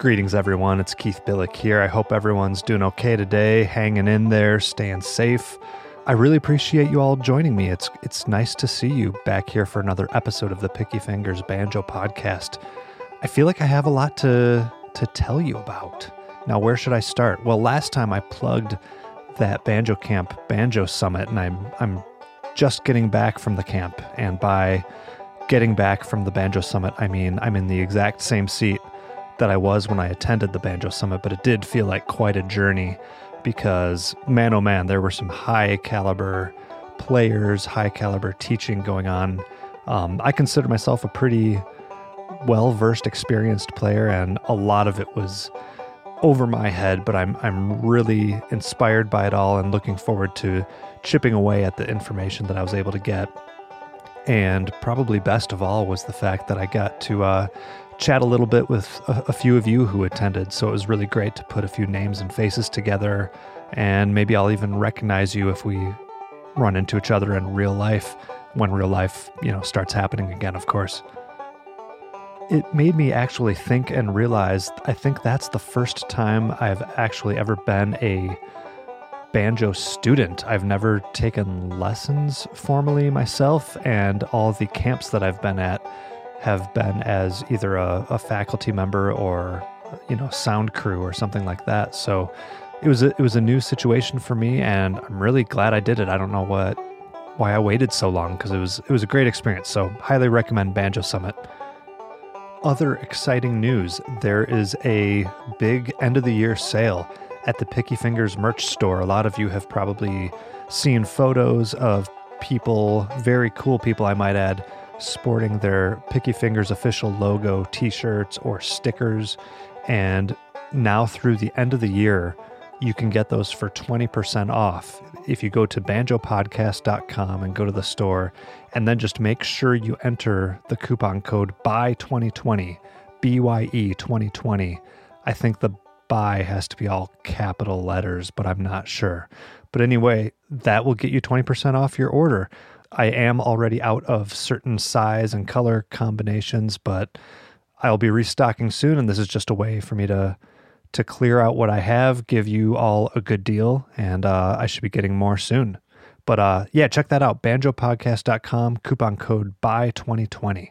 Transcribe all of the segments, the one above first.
Greetings, everyone. It's Keith Billik here. I hope everyone's doing okay today, hanging in there, staying safe. I really appreciate you all joining me. It's it's nice to see you back here for another episode of the Picky Fingers Banjo Podcast. I feel like I have a lot to to tell you about. Now, where should I start? Well, last time I plugged that Banjo Camp Banjo Summit, and I'm I'm just getting back from the camp. And by getting back from the Banjo Summit, I mean I'm in the exact same seat that I was when I attended the Banjo Summit, but it did feel like quite a journey because, man, oh man, there were some high caliber players, high caliber teaching going on. Um, I consider myself a pretty well versed, experienced player, and a lot of it was over my head, but I'm, I'm really inspired by it all and looking forward to chipping away at the information that I was able to get. And probably best of all was the fact that I got to uh, chat a little bit with a, a, few of you who attended. So it was really great to put a few names and faces together. And maybe I'll even recognize you if we run into each other in real life when real life, you know, starts happening again, of course. It made me actually think and realize I think that's the first time I've actually ever been a banjo student. I've never taken lessons formally myself, and all the camps that I've been at have been as either a, a faculty member or you know sound crew or something like that. So it was a, it was a new situation for me, and I'm really glad I did it. I don't know what why I waited so long because it was it was a great experience. So highly recommend Banjo Summit. Other exciting news: there is a big end of the year sale at the Picky Fingers merch store. A lot of you have probably seen photos of people, very cool people, I might add, sporting their Picky Fingers official logo t shirts or stickers. And now through the end of the year, you can get those for 20% off if you go to banjopodcast.com and go to the store and then just make sure you enter the coupon code BY 2020 BYE 2020. I think the buy has to be all capital letters, but I'm not sure. But anyway, that will get you 20% off your order. I am already out of certain size and color combinations, but I'll be restocking soon, and this is just a way for me to to clear out what I have, give you all a good deal, and uh, I should be getting more soon. But uh, yeah, check that out, banjopodcast.com, coupon code BY2020.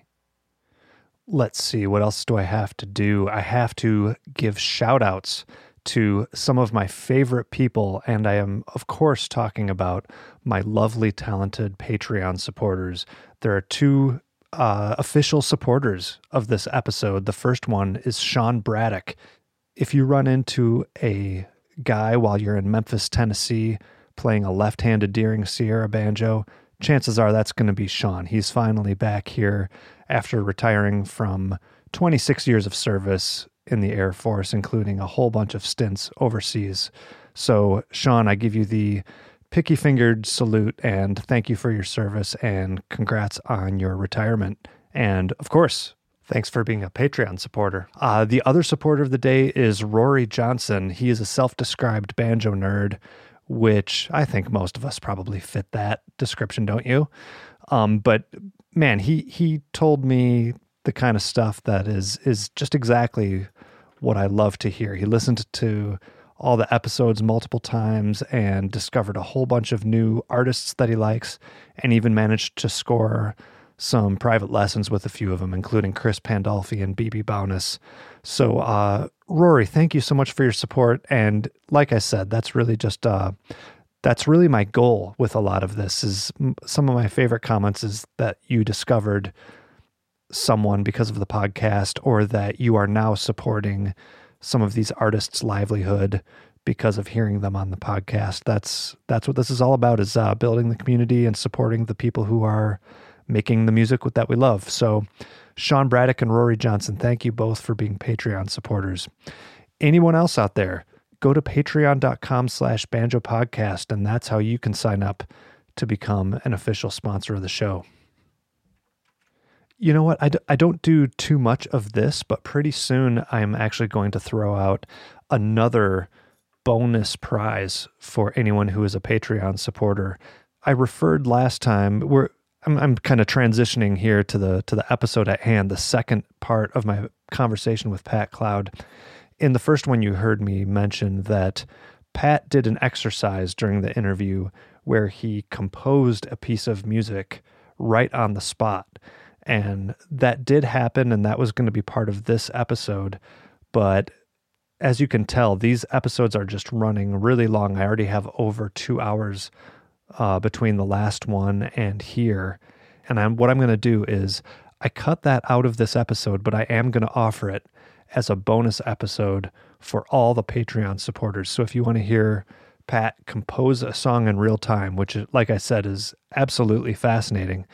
Let's see, what else do I have to do? I have to give shout outs to some of my favorite people, and I am, of course, talking about my lovely, talented Patreon supporters. There are two uh, official supporters of this episode. The first one is Sean Braddock. If you run into a guy while you're in Memphis, Tennessee, playing a left handed Deering Sierra banjo, chances are that's going to be Sean. He's finally back here after retiring from 26 years of service in the Air Force, including a whole bunch of stints overseas. So, Sean, I give you the picky fingered salute and thank you for your service and congrats on your retirement. And of course, thanks for being a Patreon supporter. Uh, the other supporter of the day is Rory Johnson. He is a self described banjo nerd, which I think most of us probably fit that description, don't you? Um, but man, he he told me the kind of stuff that is is just exactly what I love to hear. He listened to all the episodes multiple times and discovered a whole bunch of new artists that he likes and even managed to score some private lessons with a few of them, including Chris Pandolfi and BB Bowness. So, uh, Rory, thank you so much for your support. And like I said, that's really just uh, that's really my goal with a lot of this. Is some of my favorite comments is that you discovered someone because of the podcast or that you are now supporting some of these artists' livelihood because of hearing them on the podcast. That's that's what this is all about is uh, building the community and supporting the people who are making the music with that we love. So Sean Braddock and Rory Johnson, thank you both for being Patreon supporters. Anyone else out there, go to patreon.com slash banjo podcast, and that's how you can sign up to become an official sponsor of the show. You know what? I d- I don't do too much of this, but pretty soon I'm actually going to throw out another bonus prize for anyone who is a Patreon supporter. I referred last time. We're I'm, I'm kind of transitioning here to the to the episode at hand, the second part of my conversation with Pat Cloud. in the first one, you heard me mention that Pat did an exercise during the interview where he composed a piece of music right on the spot. And that did happen, and that was going to be part of this episode. But as you can tell, these episodes are just running really long. I already have over two hours uh, between the last one and here. And I'm, what I'm going to do is I cut that out of this episode, but I am going to offer it as a bonus episode for all the Patreon supporters. So if you want to hear Pat compose a song in real time, which, like I said, is absolutely fascinating,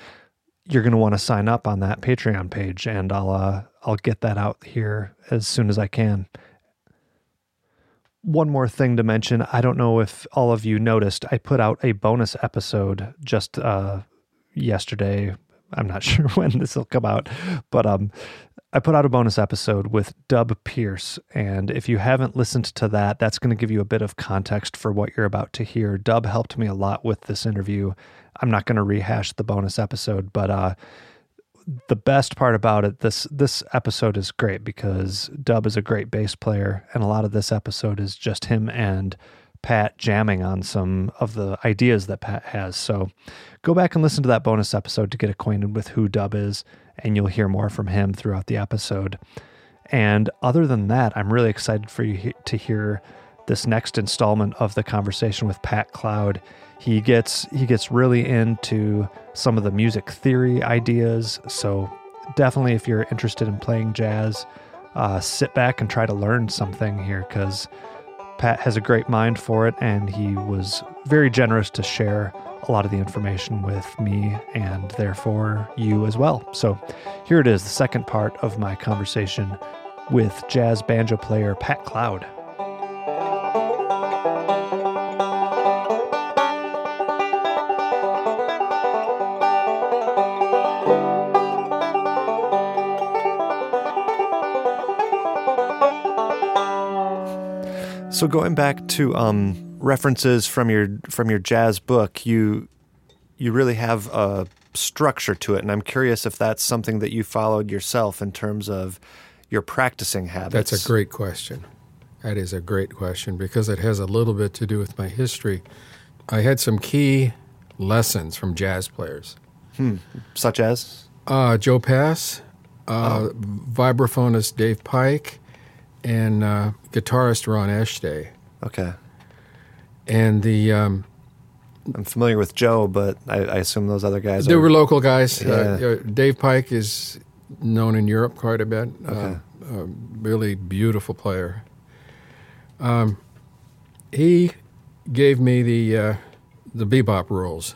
you're going to want to sign up on that Patreon page, and I'll uh, I'll get that out here as soon as I can. One more thing to mention I don't know if all of you noticed, I put out a bonus episode just uh, yesterday. I'm not sure when this will come out, but um, I put out a bonus episode with Doub Pearce. And if you haven't listened to that, that's going to give you a bit of context for what you're about to hear. Doub helped me a lot with this interview. I'm not going to rehash the bonus episode, but uh, the best part about it, this this episode is great because Doub is a great bass player, and a lot of this episode is just him and Pat jamming on some of the ideas that Pat has. So go back and listen to that bonus episode to get acquainted with who Doub is, and you'll hear more from him throughout the episode. And other than that, I'm really excited for you to hear this next installment of the conversation with Pat Cloud. He gets he gets really into some of the music theory ideas. So definitely, if you're interested in playing jazz, uh, sit back and try to learn something here because Pat has a great mind for it, and he was very generous to share a lot of the information with me and therefore you as well. So here it is, the second part of my conversation with jazz banjo player Pat Cloud. So going back to um, references from your from your jazz book, you you really have a structure to it, and I'm curious if that's something that you followed yourself in terms of your practicing habits. That's a great question. That is a great question because it has a little bit to do with my history. I had some key lessons from jazz players, hmm. such as uh, Joe Pass, uh, oh. vibraphonist Dave Pike, and uh, guitarist Ron Eschete. Okay. And the um, I'm familiar with Joe, but I, I assume those other guys. They are, were local guys. Uh, yeah. Uh, Dave Pike is known in Europe quite a bit. Uh, okay. Uh, really beautiful player. Um, he gave me the uh, the bebop rules.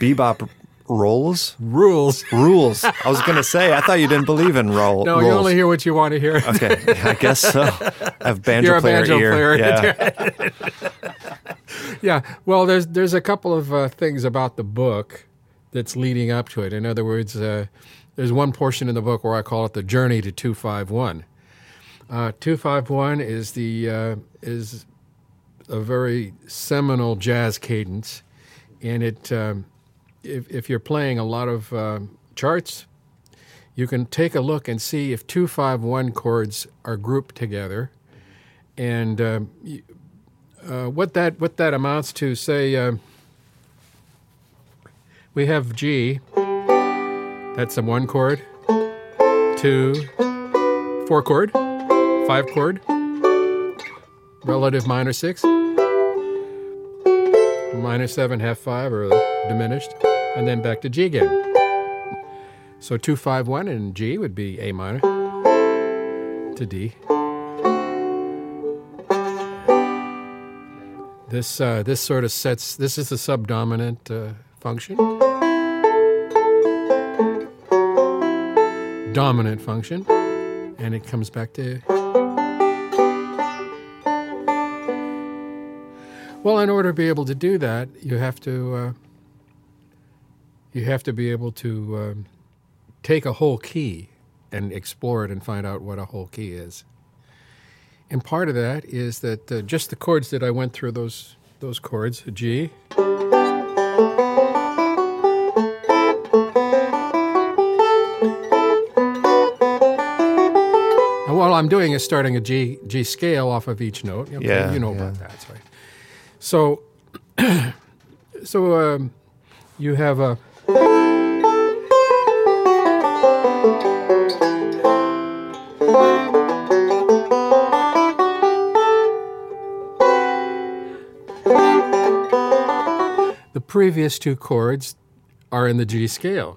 Bebop Rolls? Rules. Rules. I was going to say, I thought you didn't believe in roll. No, rules. you only hear what you want to hear. okay, I guess so. I have banjo You're player a banjo ear. player. Yeah. yeah. Well, there's there's a couple of uh, things about the book that's leading up to it. In other words, uh, there's one portion in the book where I call it the journey to 251. Uh, 251 is the uh, is a very seminal jazz cadence, and it um, if, if you're playing a lot of uh, charts, you can take a look and see if 251 chords are grouped together. And uh, uh, what, that, what that amounts to, say, uh, we have G, that's a one chord, two, four chord, five chord, relative minor six, minor seven, half five, or diminished and then back to G again. So 251 in G would be A minor to D. This uh, this sort of sets. This is the subdominant uh, function. Dominant function, and it comes back to. Well, in order to be able to do that, you have to uh, you have to be able to um, take a whole key and explore it and find out what a whole key is. And part of that is that uh, just the chords that I went through those those chords, G. And while I'm doing is starting a G G scale off of each note. Yeah, you know yeah. about that, that's right. So, so um, you have a. previous two chords are in the G scale.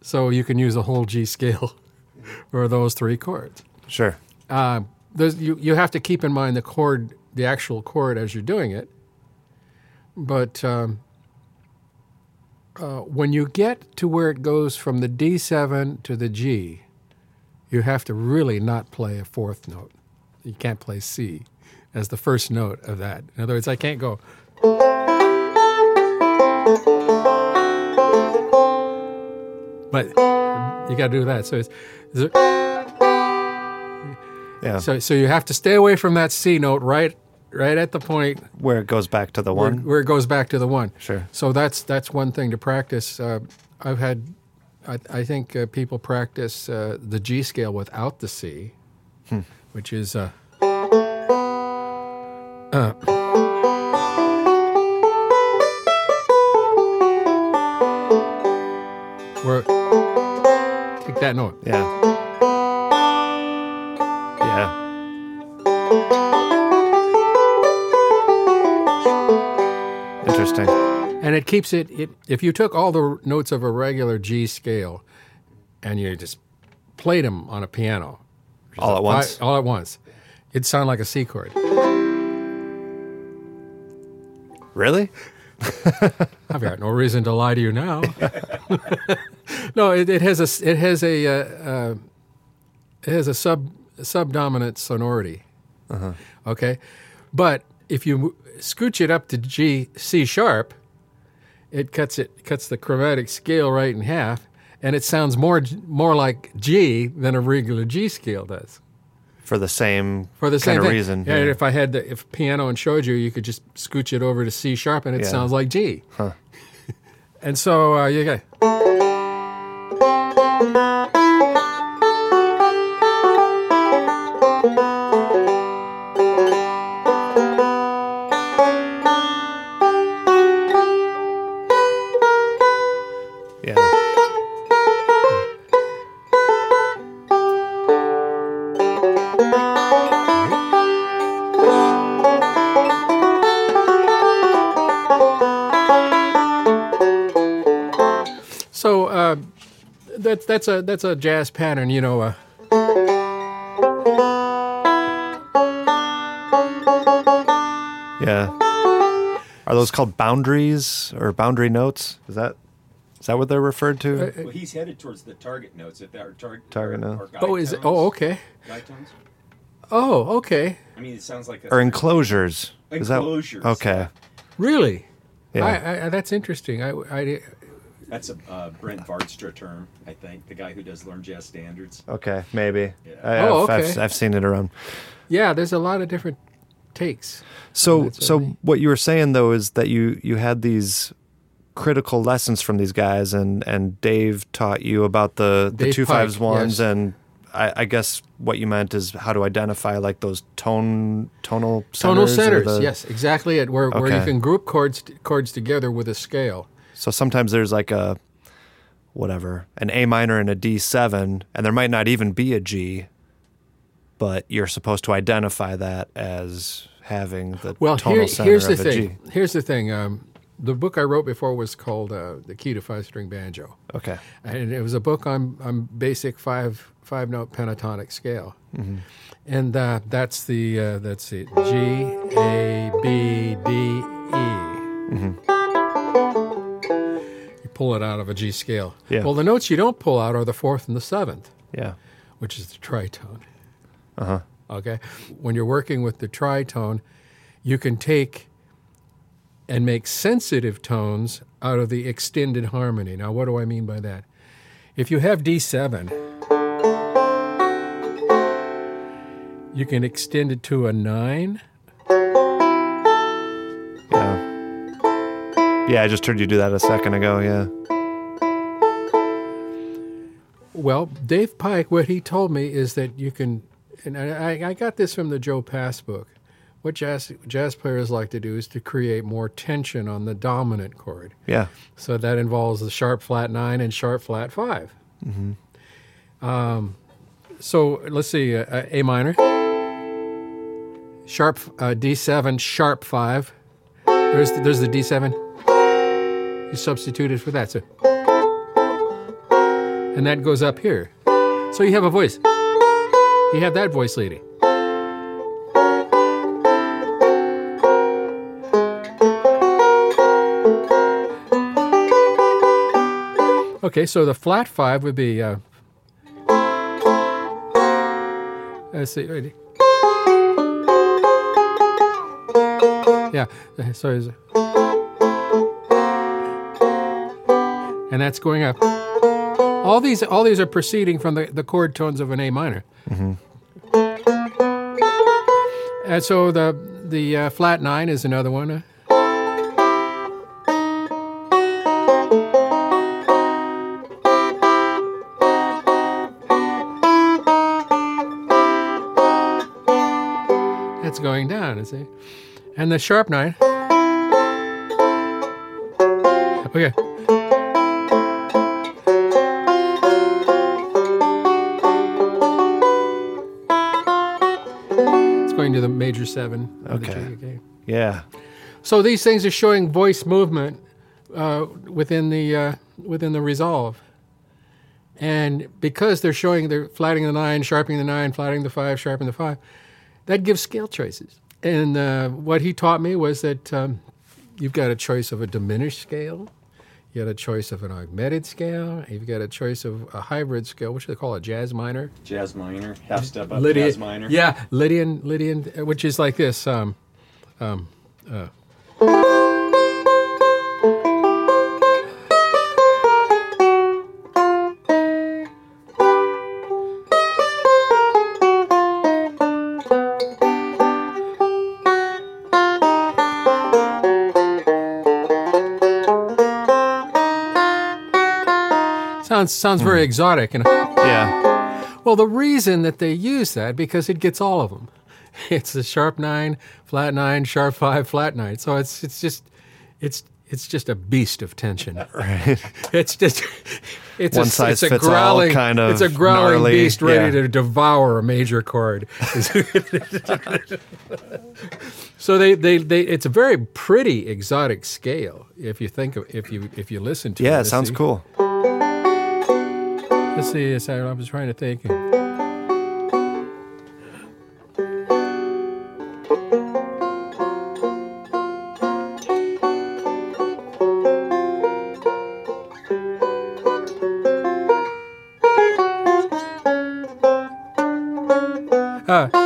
So you can use a whole G scale for those three chords. Sure. Uh, you, you have to keep in mind the chord, the actual chord as you're doing it. But um, uh, when you get to where it goes from the D7 to the G, you have to really not play a fourth note. You can't play C as the first note of that. In other words, I can't go. But you got to do that. So it's, it's Yeah. so so you have to stay away from that C note right right at the point Where it goes back to the one. where it goes back to the one. Sure. So that's that's one thing to practice. Uh, I've had, I, I think uh, people practice uh, the G scale without the C, Hmm. which is. Uh, uh, where that note. Yeah. Yeah. Interesting. and it keeps it, it. If you took all the notes of a regular G scale, and you just played them on a piano, All at once. all at once, it'd sound like a C chord. Really? I've got no reason to lie to you now. no, it, it has a it has a uh, uh, it has a sub subdominant sonority. Okay, but if you scooch it up to G C sharp, it cuts it cuts the chromatic scale right in half, and it sounds more more like G than a regular G scale does. For the same For the same kind of reason. Yeah, if I had the if piano and showed you, you could just scooch it over to C sharp, and it Yeah. sounds like G. Huh. and so uh, you got. That's that's a that's a jazz pattern, you know. Uh, Yeah. Are those called boundaries or boundary notes? Is that is that what they're referred to? Uh, Well, he's headed towards the target notes. If that are tar- Target or, note. or guide oh, is it? Oh, okay. Guide tones. Oh, okay. I mean, it sounds like a or enclosures? Is that Enclosures, okay? Really? Yeah. I, I, that's interesting. I, I, That's a uh, Brent Vaartstra term, I think. The guy who does learn jazz standards. Okay, maybe. Yeah. I, Oh, I've, I've- okay. I've seen it around. yeah, there's a lot of different takes. So, so what what you were saying though is that you you had these critical lessons from these guys, and and Dave taught you about the the Dave two Pike, fives ones, yes. and I, I guess what you meant is how to identify like those tone tonal Tonal centers. or centers, the- yes, exactly it. Where, where you can group chords chords together with a scale. So sometimes there's like a whatever an A minor and a D seven, and there might not even be a G, but you're supposed to identify that as having the Well, tonal here, center here's the a thing. G. Here's the thing. Um, the book I wrote before was called uh, "The Key to Five String Banjo," Okay. and it was a book on on basic five five note pentatonic scale, Mm-hmm. and uh, that's the uh, that's it. G A B D E. You pull it out of a G scale. Yeah. Well, the notes you don't pull out are the fourth and the seventh Yeah. which is the tritone. Uh huh. Okay? When you're working with the tritone, you can take and make sensitive tones out of the extended harmony. Now, what do I mean by that? If you have D7, you can extend it to a 9. Yeah. I just heard you do that a second ago. Yeah. well, Dave Pike, what he told me is that you can, and I, I got this from the Joe Pass book. What jazz jazz players like to do is to create more tension on the dominant chord. Yeah. So that involves the sharp flat nine and sharp flat 5 mm-hmm. Um, so let's see, uh, uh, A minor, sharp uh, D7, sharp five. There's the, there's the D7. You substitute it for that, so and that goes up here. So you have a voice. You have that voice leading. Okay, so the flat five would be. Uh, let's see. ready? Yeah. So is and that's going up. All these, all these are proceeding from the, the chord tones of an A minor. And so the the uh, flat nine is another one. That's going down, you see. And the sharp nine. Okay. Going to the major seven. of the Okay. Okay. Yeah. So these things are showing voice movement uh, within the uh, within the resolve, and because they're showing they're flattening the nine, sharpening the nine, flattening the five, sharpening the five, that gives scale choices. And uh, what he taught me was that um, you've got a choice of a diminished scale, you got a choice of an augmented scale, you've got a choice of a hybrid scale, which they call a jazz minor. Jazz minor, half step up, Lydian, jazz minor. Yeah, Lydian, Lydian, which is like this. Um, um, uh. Sounds sounds very hmm. exotic, and Yeah. well, the reason that they use that because it gets all of them. It's a sharp nine, flat nine, sharp five, flat nine. So it's it's just it's it's just a beast of tension. Right. It's just it's One a, size it's a fits all growling kind of it's a growling gnarly, beast ready yeah. to devour a major chord. so they, they, they it's a very pretty exotic scale if you think of if you if you listen to it. Yeah, it Let's sounds cool. Let's see. yes, I I was trying to think. Ah.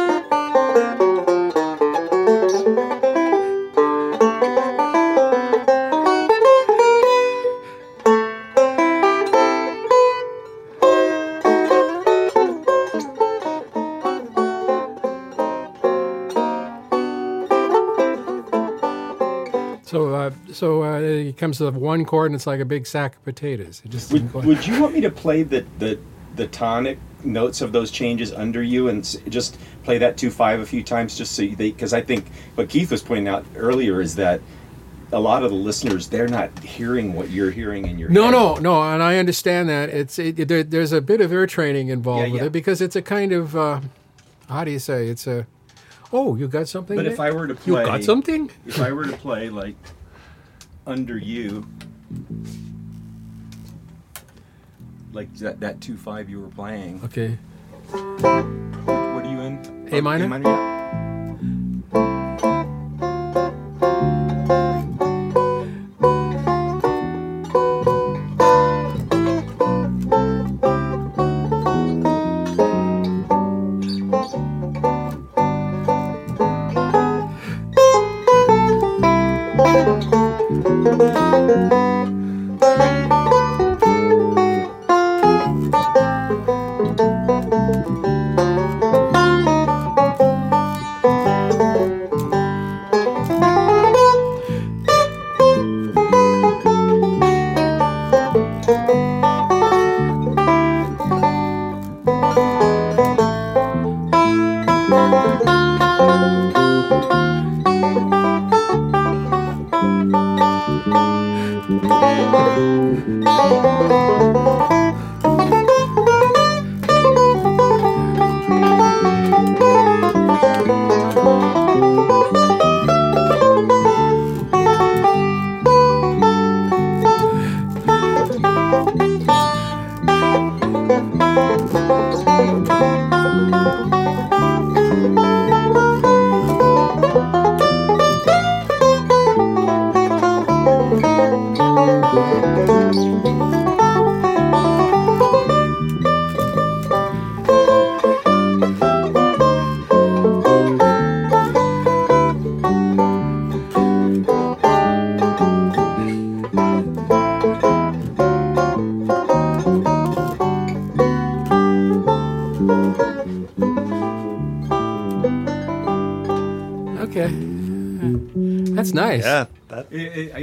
Comes to one chord, and it's like a big sack of potatoes. It just Would, would you want me to play the, the the tonic notes of those changes under you and just play that two five a few times just so you, they because I think what Keith was pointing out earlier is that a lot of the listeners they're not hearing what you're hearing in your No, head. no, no, no, and I understand that it's it, there, there's a bit of ear training involved Yeah, with it because it's a kind of uh, how do you say it's a oh you got something But there? if I were to play you got something if I were to play like under you, like that that two five you were playing, okay what are you in? A minor? A minor. Yeah.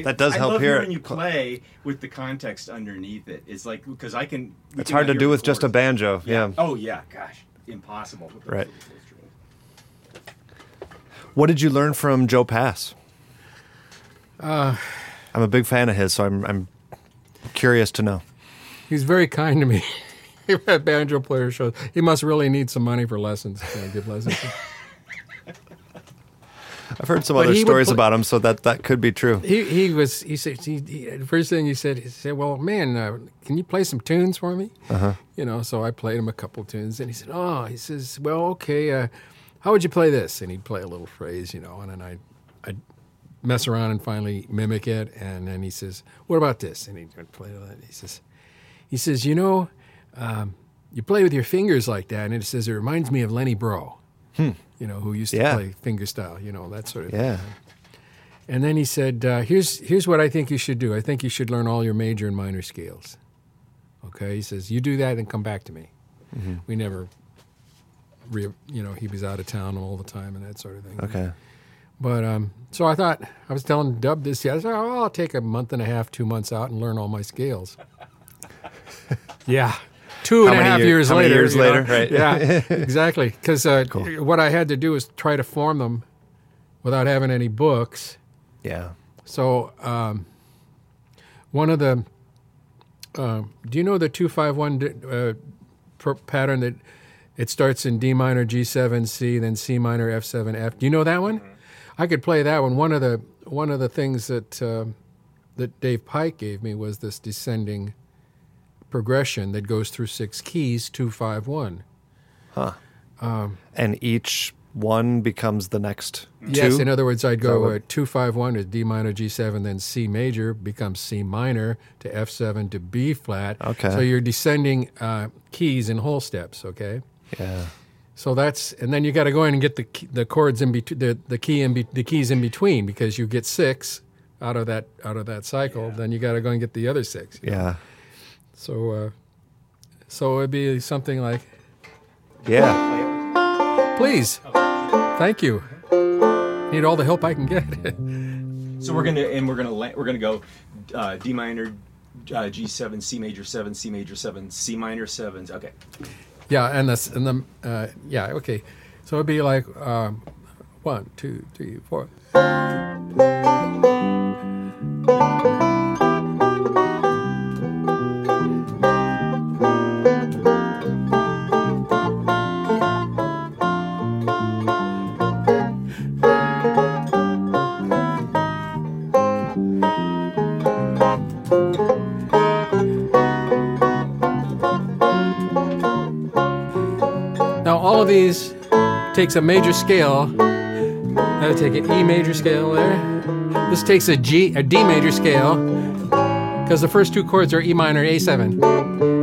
That does I help love hear hearing it. you play with the context underneath it. It's like because I can. it's can hard to do the with just a banjo. Yeah. Oh yeah, gosh, impossible. with Right. What did you learn from Joe Pass? Uh, I'm a big fan of his, so I'm I'm curious to know. he's very kind to me. At banjo player shows, he must really need some money for lessons. You know, give lessons. I've heard some But other he stories pl- about him, so that that could be true. he he was he said he, he, the first thing he said he said, "Well, man, uh, can you play some tunes for me?" Uh-huh. You know, so I played him a couple tunes, and he said, "Oh," he says, "Well, okay, uh, how would you play this?" And he'd play a little phrase, you know, and then I I mess around and finally mimic it, and then he says, "What about this?" And he'd play that. He says, he says, "You know, um, you play with your fingers like that," and it says it reminds me of Lenny Breau." You know, who used to Yeah. play fingerstyle, you know, that sort of thing. Yeah. And then he said, uh, "Here's here's what I think you should do. I think you should learn all your major and minor scales." Okay, he says, "You do that and come back to me." We never, re, you know, he was out of town all the time and that sort of thing. Okay. But um, so I thought I was telling Doub this. Yeah, I said, "Oh, I'll take a month and a half, two months out and learn all my scales." yeah. Two and a half year- years later. years you know? later, right. Yeah, exactly. Because uh, what I had to do is try to form them without having any books. Yeah. So um, one of the, um do you know the two five one uh, pattern that it starts in D minor, G seven, C, then C minor, F seven, F. Do you know that one? I could play that one. One of the one of the things that uh, that Dave Pike gave me was this descending progression that goes through six keys, two five one. huh? And each one becomes the next Yes, two? in other words, I'd go uh, two five one is D minor G seven, then C major becomes C minor to F seven to B flat. Okay. So you're descending uh, keys in whole steps. Okay. yeah. So that's and then you got to go in and get the the chords in between the the key in be- the keys in between because you get six out of that out of that cycle. Then you got to go and get the other six. you know. Yeah. So uh, so it'd be something like, Yeah. please, thank you. Need all the help I can get. So we're gonna and we're gonna we're gonna go uh, D minor, uh, G seven, C major seven, C major seven, C minor sevens. Okay. Yeah, and the and the uh, yeah okay, so it'd be like um, one, two, three, four. These takes a major scale. Would take an E major scale there. This takes a G, a D major scale, because the first two chords are E minor, A7.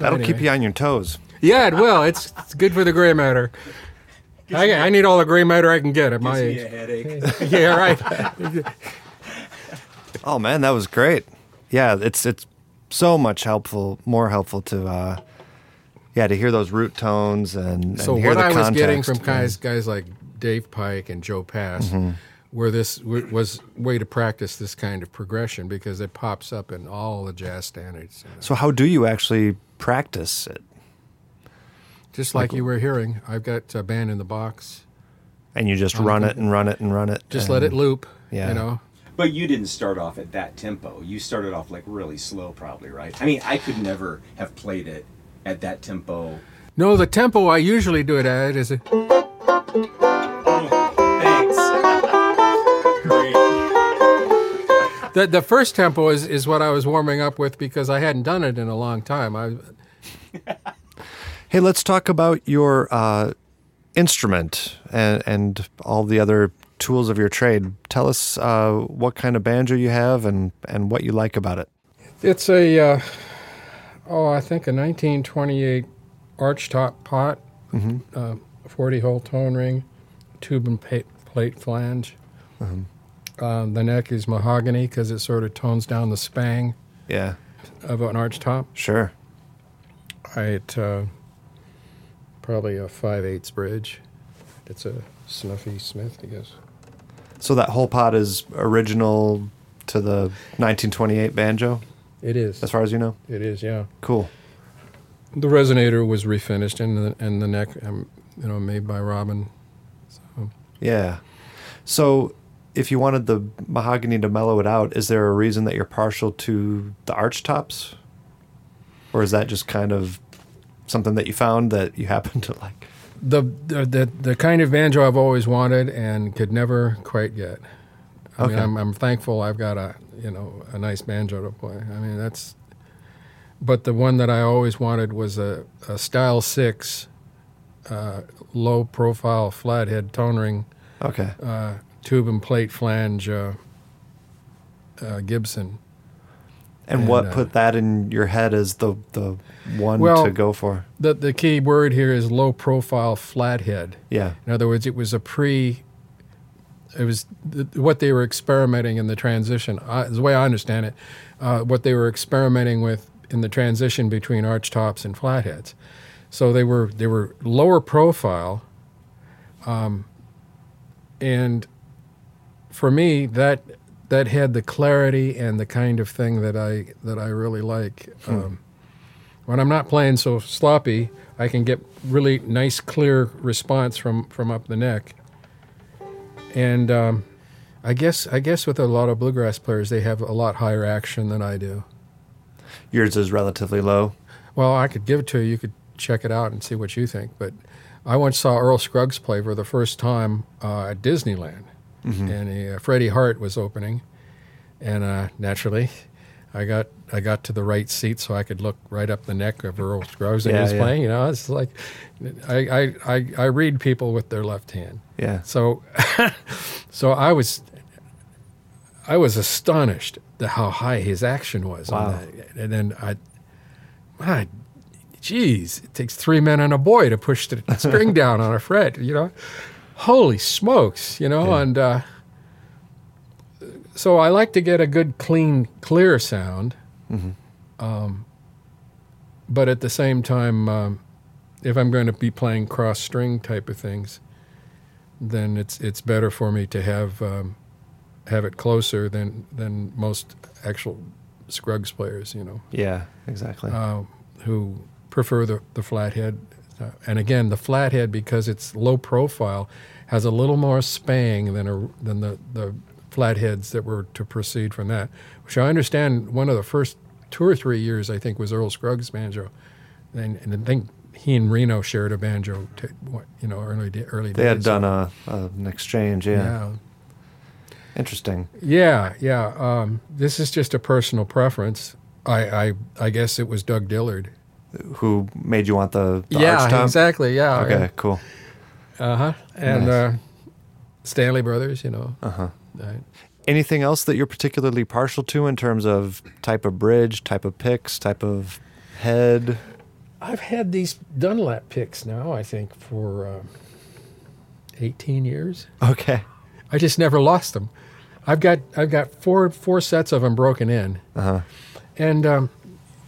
So That'll anyway. keep you on your toes. Yeah, it will. It's, it's good for the gray matter. I, I need all the gray matter I can get at my Gives me a age. headache. Yeah, right. Oh man, that was great. Yeah, it's it's so much helpful, more helpful to uh yeah, to hear those root tones and, So and hear what the I was getting from guys guys like Dave Pike and Joe Pass, Mm-hmm. where this w- was way to practice this kind of progression because it pops up in all the jazz standards, So how do you actually practice it? just like you were hearing. I've got a band in the box. And you just um, run it and run it and run it. Just and- let it loop. yeah. You know. But you didn't start off at that tempo. You started off like really slow, probably, right? I mean, I could never have played it at that tempo. No, the tempo I usually do it at is a, the the first tempo is, is what I was warming up with because I hadn't done it in a long time. I Hey, let's talk about your uh, instrument and, and all the other tools of your trade. Tell us uh, what kind of banjo you have and, and what you like about it. It's a, uh, oh, I think a 1928 archtop pot, uh, 40 hole tone ring, tube and pa- plate flange. Um, the neck is mahogany because it sort of tones down the spang Yeah, of an archtop. sure. I had uh, probably a 5 8 bridge. It's a Snuffy Smith, I guess. So that whole pot is original to the 1928 banjo, It is. as far as you know? It is, yeah. Cool. The resonator was refinished, and the and the neck, um, you know, made by Robin. Yeah. So if you wanted the mahogany to mellow it out, is there a reason that you're partial to the arch tops? Or is that just kind of something that you found that you happen to like? The the the, the kind of banjo I've always wanted and could never quite get. I mean, Okay. I'm, I'm thankful I've got a you know a nice banjo to play. I mean, that's. But the one that I always wanted was a, a Style Six, uh, low profile flathead tone ring, Okay. uh, tube and plate flange uh, uh, Gibson. And, and, what uh, put that in your head as the the one Well- to go for? The the key word here is low profile flathead. Yeah. In other words, it was a pre. It was th- what they were experimenting in the transition. I, the way I understand it, uh, what they were experimenting with in the transition between arch tops and flatheads. So they were they were lower profile, um, and for me that that had the clarity and the kind of thing that I that I really like. Um, when I'm not playing so sloppy, I can get really nice, clear response from from up the neck. And um, I guess I guess with a lot of bluegrass players, they have a lot higher action than I do. Yours is relatively low. Well, I could give it to you. You could check it out and see what you think. But I once saw Earl Scruggs play for the first time uh, at Disneyland, and uh, Freddie Hart was opening, and uh, naturally, I got I got to the right seat so I could look right up the neck of Earl Scruggs, and Yeah, he was yeah. playing. You know, it's like I, I I I read people with their left hand. Yeah. So, so I was, I was astonished at how high his action was. Wow. On that. And then I, my, geez, it takes three men and a boy to push the string down on a fret. You know, holy smokes! You know, Yeah. and uh, so I like to get a good, clean, clear sound. Um, but at the same time, um, if I'm going to be playing cross string type of things, then it's it's better for me to have um, have it closer than than most actual Scruggs players, you know, Yeah, exactly. uh, who prefer the the flathead. Uh, and again, the flathead because it's low profile has a little more spang than a than the the flatheads that were to proceed from that. Which I understand one of the first two or three years I think was Earl Scruggs banjo, and, and I think he and Reno shared a banjo. T- you know, early early they had days. done a, a an exchange. Yeah. yeah. Interesting. Yeah, yeah. Um, this is just a personal preference. I, I, I guess it was Doug Dillard. Who made you want the, the yeah, exactly. Yeah. Okay, cool. Uh huh. And Nice. uh, Stanley Brothers, you know. Uh huh. Right. Anything else that you're particularly partial to in terms of type of bridge, type of picks, type of head? I've had these Dunlop picks now, I think, for uh, 18 years. Okay. I just never lost them. I've got I've got four four sets of them broken in. Uh-huh. And um,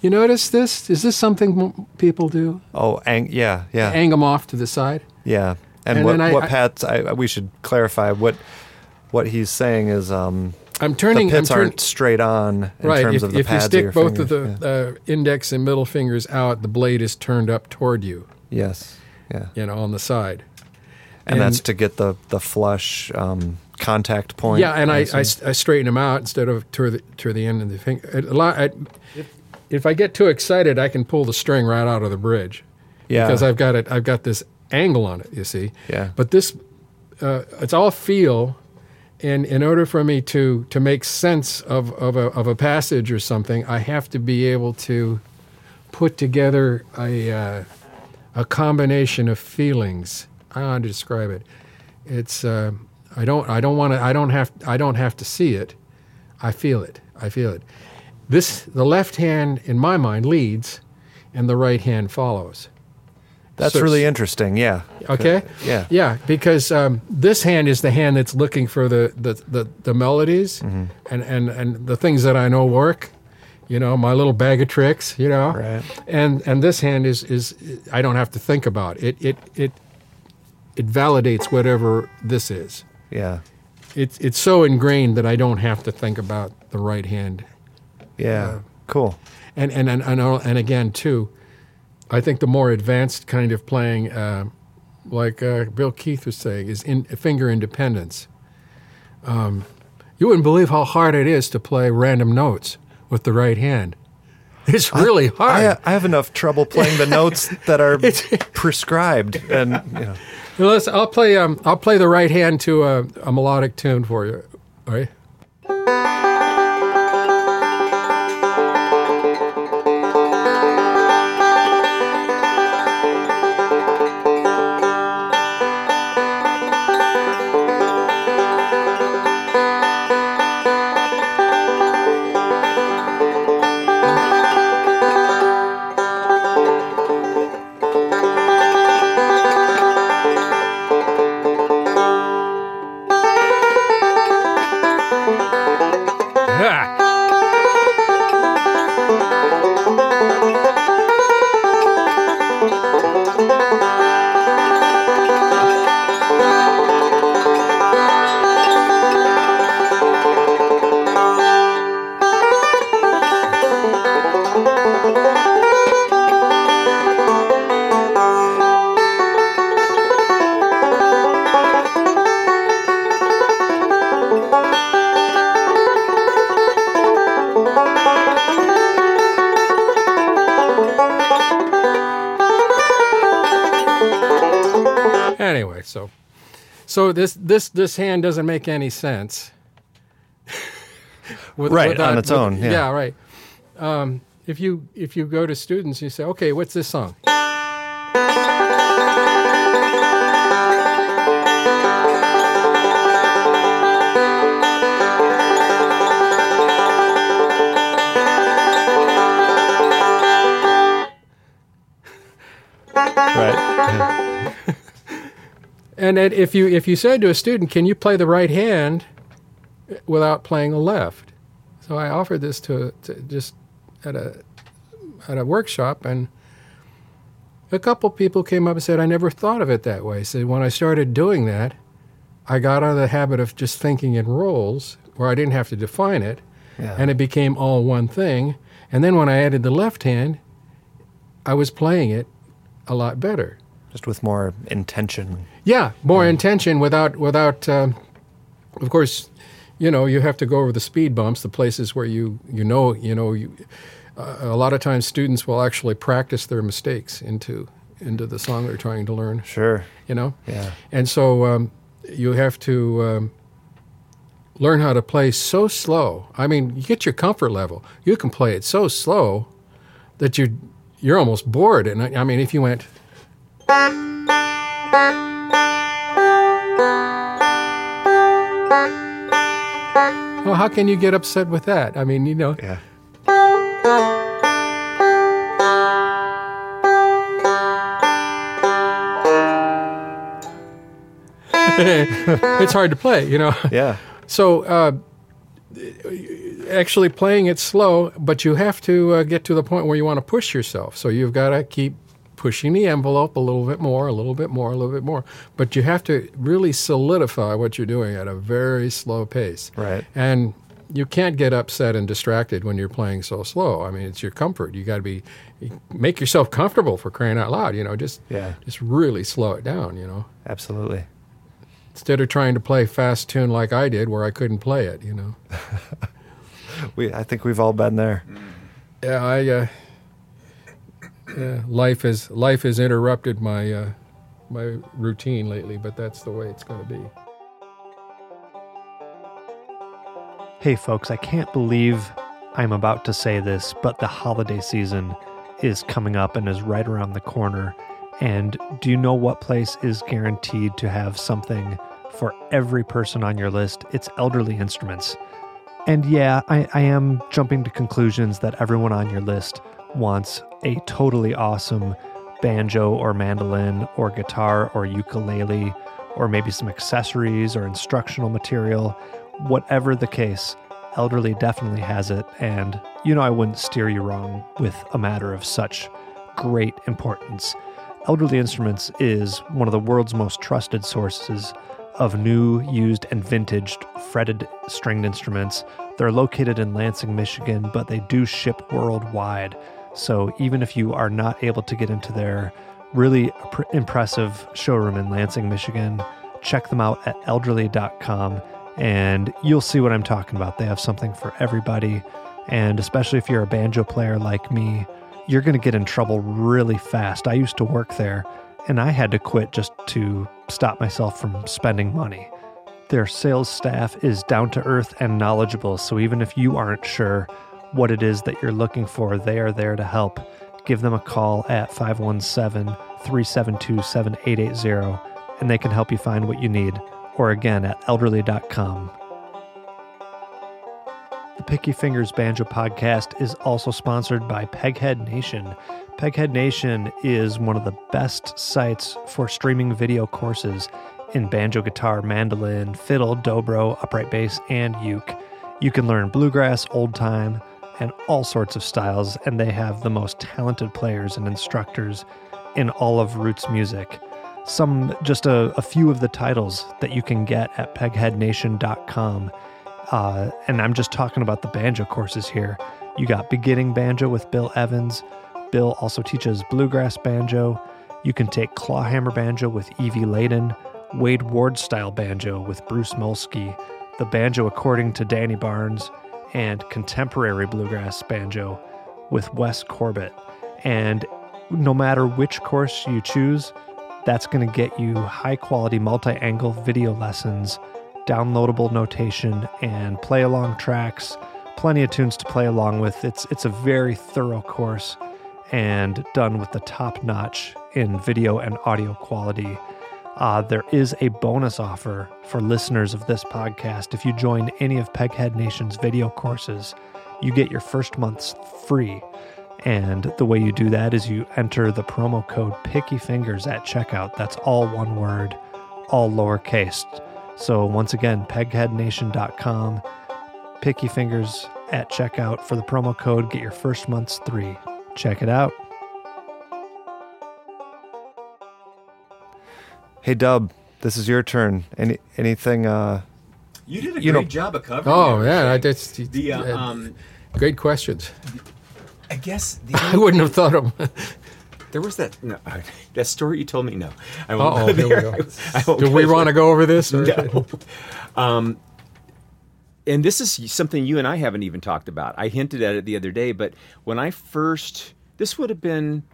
you notice this? Is this something people do? Oh, ang- yeah, yeah, Hang them off to the side. yeah. And, And what, then I- what Pat's, I, we should clarify what what he's saying is um, I'm turning. the pits I'm turn- aren't straight on in right. terms If, of the if you stick of your both of the fingers. uh, index and middle fingers out, the blade is turned up toward you. Yes. Yeah. You know, on the side. And, that's to get the the flush um, contact point. Yeah, and I, I, assume. s- I straighten them out instead of to the to the end of the finger. A lot. I, if, I get too excited, I can pull the string right out of the bridge. yeah. because I've got it. I've got this angle on it. You see. Yeah. But this, uh, it's all feel, and in order for me to to make sense of of a, of a passage or something, I have to be able to put together a uh, a combination of feelings. I don't know how to describe it. It's uh, I don't I don't want to I don't have I don't have to see it. I feel it. I feel it. This the left hand in my mind leads, and the right hand follows. that's so- really interesting. Yeah. Okay. Yeah. Yeah, because um, this hand is the hand that's looking for the the, the, the melodies Mm-hmm. and, and, and the things that I know work. You know, my little bag of tricks. You know, Right. and and this hand is is I don't have to think about it. It it it validates whatever this is. Yeah. It's it's so ingrained that I don't have to think about the right hand. Yeah. cool. And and and and, and again too, I think the more advanced kind of playing, uh, like uh, Bill Keith was saying, is in finger independence. Um, you wouldn't believe how hard it is to play random notes with the right hand. It's really hard. I, I have enough trouble playing the notes that are prescribed, and you know. Well, listen, I'll play. Um, I'll play the right hand to a, a melodic tune for you. All right. So so this this this hand doesn't make any sense. With- Right, on its own, yeah. right. Um, if you if you go to students, you say, "Okay, what's this song?" Right. And if you if you said to a student, "Can you play the right hand without playing the left?" So I offered this to, to just at a at a workshop, and a couple people came up and said, "I never thought of it that way." So when I started doing that, I got out of the habit of just thinking in roles where I didn't have to define it, Yeah. and it became all one thing. And then when I added the left hand, I was playing it a lot better. Just with more intention. Yeah, more intention without without. Um, of course, you know you have to go over the speed bumps, the places where you you know you know you. Uh, a lot of times, students will actually practice their mistakes into into the song they're trying to learn. Sure. You know, Yeah. and so um, you have to um, learn how to play so slow. I mean, you get your comfort level. You can play it so slow that you you're almost bored. And I, I mean, if you went. Well, how can you get upset with that? I mean, you know. Yeah. it's hard to play, you know. Yeah. So, uh, actually playing it slow, but you have to uh, get to the point where you want to push yourself. So you've got to keep pushing the envelope a little bit more, a little bit more, a little bit more. But you have to really solidify what you're doing at a very slow pace. Right. And you can't get upset and distracted when you're playing so slow. I mean, it's your comfort. You got to be make yourself comfortable for crying out loud. You know, just Yeah. just really slow it down. You know, Absolutely. instead of trying to play fast tune like I did, where I couldn't play it. You know. We I think we've all been there. Yeah, I. Uh, yeah, life has life has interrupted my uh, my routine lately, but that's the way it's going to be. Hey folks, I can't believe I'm about to say this, but the holiday season is coming up and is right around the corner. And do you know what place is guaranteed to have something for every person on your list? It's Elderly Instruments. And yeah, I, I am jumping to conclusions that everyone on your list wants a totally awesome banjo or mandolin or guitar or ukulele or maybe some accessories or instructional material. Whatever the case, Elderly definitely has it. And you know, I wouldn't steer you wrong with a matter of such great importance. Elderly Instruments is one of the world's most trusted sources of new, used, and vintage fretted stringed instruments. They're located in Lansing, Michigan, but they do ship worldwide. So even if you are not able to get into their really pr- impressive showroom in Lansing, Michigan, check them out at elderly.com and you'll see what I'm talking about. They have something for everybody. And especially if you're a banjo player like me, you're going to get in trouble really fast. I used to work there and I had to quit just to stop myself from spending money. Their sales staff is down to earth and knowledgeable, so even if you aren't sure what it is that you're looking for, they are there to help. Give them a call at 517 372 7880 and they can help you find what you need, or again at elderly.com. The Picky Fingers Banjo podcast is also sponsored by Peghead Nation. Peghead Nation is one of the best sites for streaming video courses in banjo, guitar, mandolin, fiddle, dobro, upright bass, and uke. You can learn bluegrass, old time, and all sorts of styles, and they have the most talented players and instructors in all of roots music. Some, just a, a few of the titles that you can get at pegheadnation.com. Uh, and I'm just talking about the banjo courses here. You got beginning banjo with Bill Evans. Bill also teaches bluegrass banjo. You can take clawhammer banjo with Evie Ladin, Wade Ward style banjo with Bruce Molsky, the banjo according to Danny Barnes, and contemporary bluegrass banjo with Wes Corbett. And no matter which course you choose, that's going to get you high quality multi angle video lessons, downloadable notation, and play along tracks. Plenty of tunes to play along with. It's, it's a very thorough course and done with the top notch in video and audio quality. Uh, there is a bonus offer for listeners of this podcast. If you join any of Peghead Nation's video courses, you get your first month's free. And the way you do that is you enter the promo code Picky Fingers at checkout. That's all one word, all lowercase. So once again, pegheadnation.com, Picky Fingers at checkout for the promo code. Get your first month's three. Check it out. Hey Doub, this is your turn. Any anything uh You did a You great know- job of covering. Oh everything. yeah, that's The uh, uh, um, great questions. I guess the I wouldn't have thought of. there was that no, that story you told me. No, I Uh-oh, go here we go. I won't Do we want to go over this? or- No. um, and this is something you and I haven't even talked about. I hinted at it the other day, but when I first, this would have been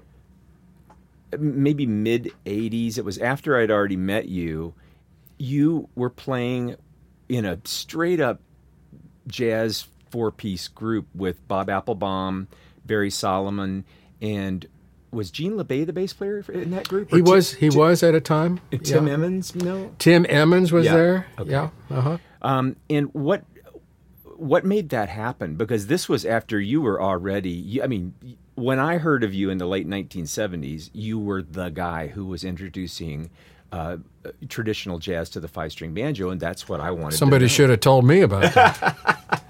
maybe mid 80s. It was after I'd already met you. You were playing in a straight up jazz four piece group with Bob Applebaum, Barry Solomon, and was Gene LeBay the bass player in that group? He Or was. He was at a time. Tim Yeah. Emmons, no? Tim Emmons was Yeah. there. Okay. Yeah. Uh huh. Um, and what what made that happen? Because this was after you were already. you- I mean, when I heard of you in the late 1970s, you were the guy who was introducing uh, traditional jazz to the five string banjo, and that's what I wanted. Somebody should have told me about that.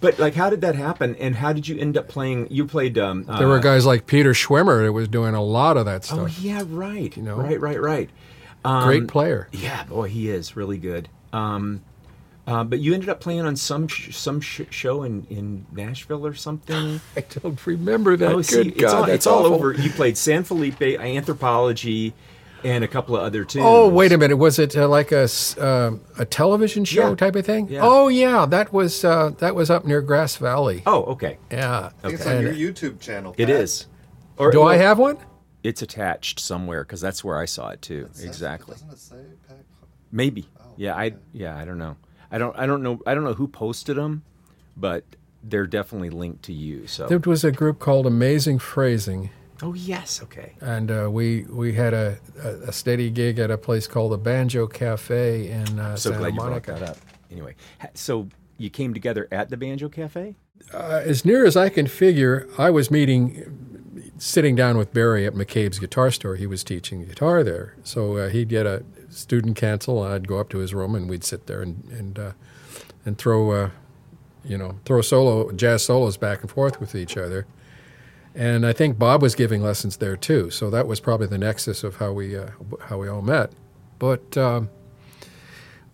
But like, how did that happen? And how did you end up playing? You played. Um, there were guys like Peter Schwimmer that was doing a lot of that stuff. Oh yeah, right. You know? right, right, right. Great player. Yeah, boy, he is really good. Um, uh, but you ended up playing on some sh- some sh- show in, in Nashville or something. I don't remember that. oh, Good see, God, it's all, that's it's all over. You played San Felipe, Anthropology, and a couple of other tunes. Oh, wait a minute. Was it uh, like a s- um, a television show Yeah. type of thing? Yeah. Oh yeah, that was uh, that was up near Grass Valley. Oh, okay. Yeah. I think it's on And- your YouTube channel. It Pat. is. Or, do I have one? It's attached somewhere because that's where I saw it too. It says- exactly. Doesn't it say Pat? Maybe. Oh, yeah, I yeah, I don't know. I don't I don't know I don't know who posted them, but they're definitely linked to you. So. There was a group called Amazing Phrasing, oh yes, okay. and uh, we we had a, a, a steady gig at a place called the Banjo Cafe in uh, So Santa glad you brought Monica. that up. Anyway, so you came together at the Banjo Cafe? Uh, as near as I can figure, I was meeting, sitting down with Barry at McCabe's guitar store. He was teaching guitar there, so uh, he'd get a student council, I'd go up to his room, and we'd sit there and and uh, and throw, uh, you know, throw solo jazz solos back and forth with each other. And I think Bob was giving lessons there too, so that was probably the nexus of how we uh, how we all met. But um,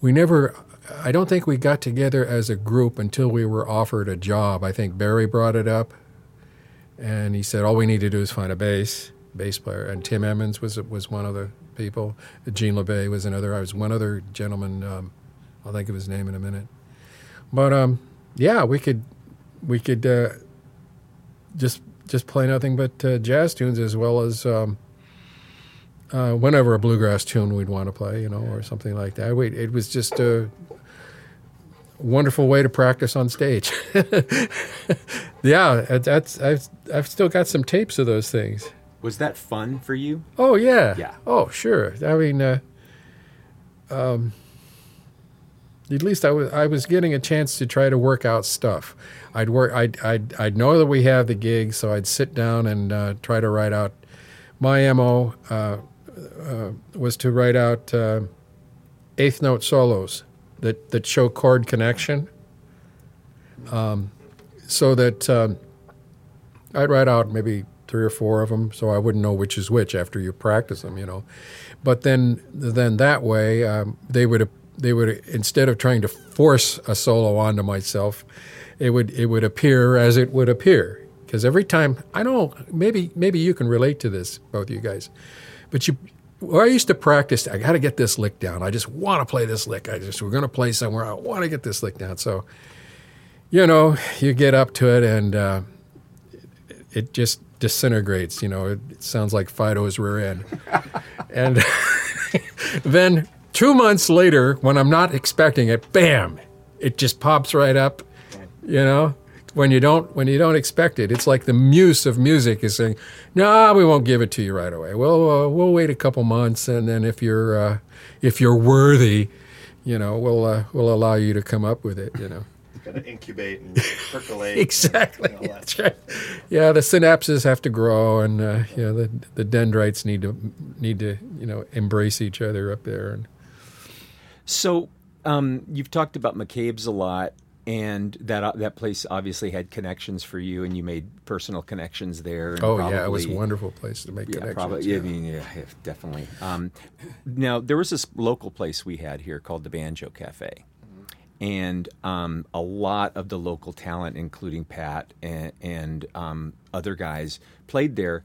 we never i don't think we got together as a group until we were offered a job i think barry brought it up and he said all we need to do is find a bass bass player and tim emmons was was one of the people gene lebay was another i was one other gentleman um, i'll think of his name in a minute but um, yeah we could we could uh, just just play nothing but uh, jazz tunes as well as um, uh, whenever a bluegrass tune we'd want to play, you know, or something like that. We, it was just a wonderful way to practice on stage. yeah, that's I've I've still got some tapes of those things. Was that fun for you? Oh yeah, Yeah. Oh sure. I mean, uh, um, at least I was I was getting a chance to try to work out stuff. I'd work. I'd I'd, I'd know that we have the gig, so I'd sit down and uh, try to write out. My mo uh, uh, was to write out uh, eighth note solos that that show chord connection. Um, so that um, I'd write out maybe three or four of them, so I wouldn't know which is which after you practice them, you know. But then, then that way, um, they would they would instead of trying to force a solo onto myself, it would it would appear as it would appear. Because every time I don't maybe maybe you can relate to this, both you guys, but you. Well, I used to practice. I got to get this lick down. I just want to play this lick. I just we're going to play somewhere. I want to get this lick down. So, you know, you get up to it, and uh, it just disintegrates. You know, it, sounds like Fido's rear end. and then two months later, when I'm not expecting it, bam, it just pops right up. You know, when you don't when you don't expect it, it's like the muse of music is saying, "No, we won't give it to you right away. Well, uh, we'll wait a couple months, and then if you're uh, if you're worthy." You know, we'll uh, we'll allow you to come up with it. You know, Got to incubate and percolate. exactly. and all that. Right. Yeah, the synapses have to grow, and uh, you know the the dendrites need to need to you know embrace each other up there. And So um, you've talked about McCabe's a lot, and that uh, that place obviously had connections for you, and you made personal connections there. And oh yeah, it was a wonderful place to make Yeah, connections. probably. Yeah, I mean, yeah, yeah, definitely. Um, now there was this local place we had here called the Banjo Cafe, and um, a lot of the local talent, including Pat and, and um, other guys, played there.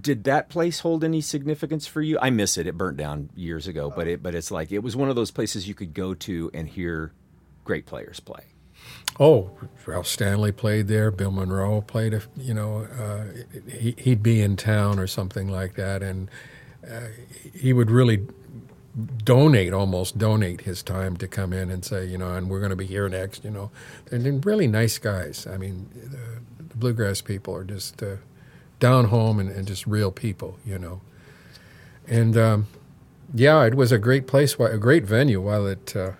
Did that place hold any significance for you? I miss it. It burnt down years ago, but it but it's like it was one of those places you could go to and hear great players play. Oh, Ralph Stanley played there. Bill Monroe played. A, you know, uh, he, he'd be in town or something like that, and uh, he would really donate, almost donate his time to come in and say, you know, and we're going to be here next. You know, they're, they're really nice guys. I mean, the, the bluegrass people are just uh, down home and, and just real people. You know, and um, yeah, it was a great place, a great venue. While it uh,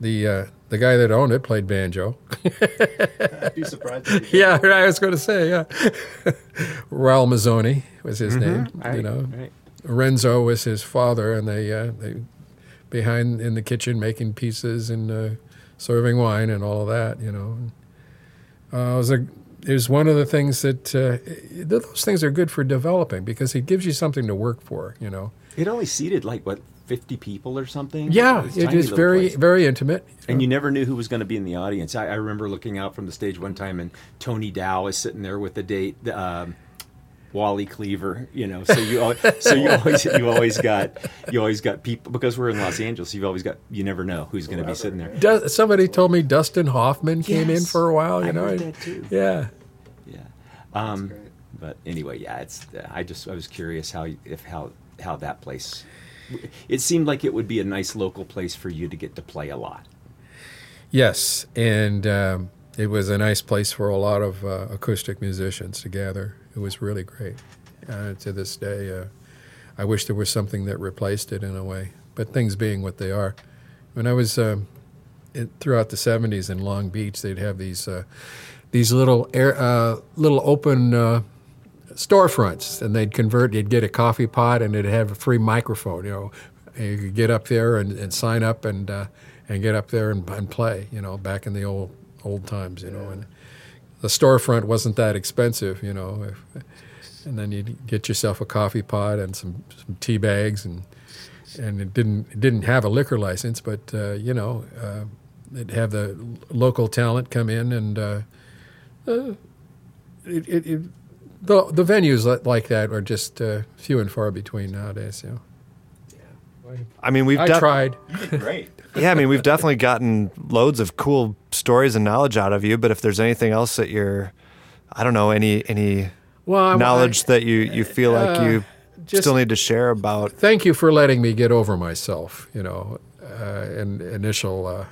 the uh, the guy that owned it played banjo. I'd be surprised. Yeah, I was going to say, yeah. Raul Mazzoni was his name, you know. Right. Renzo was his father, and they uh, they behind in the kitchen making pizzas and uh, serving wine and all of that. You know, uh, it was a it was one of the things that uh, those things are good for developing because it gives you something to work for. You know. It only seated like what fifty people or something. Yeah, was it tiny very place. very intimate. And you never knew who was going to be in the audience. I, I remember looking out from the stage one time, and Tony Dow is sitting there with the date. Um, Wally Cleaver, you know, so you al- so you always you always got you always got people because we're in Los Angeles. You've always got you never know who's going to be sitting there. Du- somebody told me Dustin Hoffman came in for a while. You I know, heard that too. yeah. Yeah. Um, but anyway, yeah, it's. Uh, I just I was curious how if how how that place. It seemed like it would be a nice local place for you to get to play a lot. Yes, and um, it was a nice place for a lot of uh, acoustic musicians to gather. It was really great. Uh, to this day, uh, I wish there was something that replaced it in a way. But things being what they are, when I was um, it, throughout the '70s in Long Beach, they'd have these uh, these little air, uh, little open uh, storefronts, and they'd convert. You'd get a coffee pot, and it'd have a free microphone. You know, you could get up there and, and sign up and uh, and get up there and, and play. You know, back in the old old times. You know, and the storefront wasn't that expensive. You know, if, and then you'd get yourself a coffee pot and some some tea bags and and it didn't it didn't have a liquor license, but uh, you know. Uh, They'd have the local talent come in, and uh, uh, it, it, it, the the venues like that are just uh, few and far between nowadays. You know, I mean, we've I def- tried. You did great. Yeah, I mean, we've definitely gotten loads of cool stories and knowledge out of you. But if there's anything else that you're, I don't know, any any Well, knowledge I- that you you feel like Uh, you just- still need to share about. thank you for letting me get over myself. You know, uh, in initial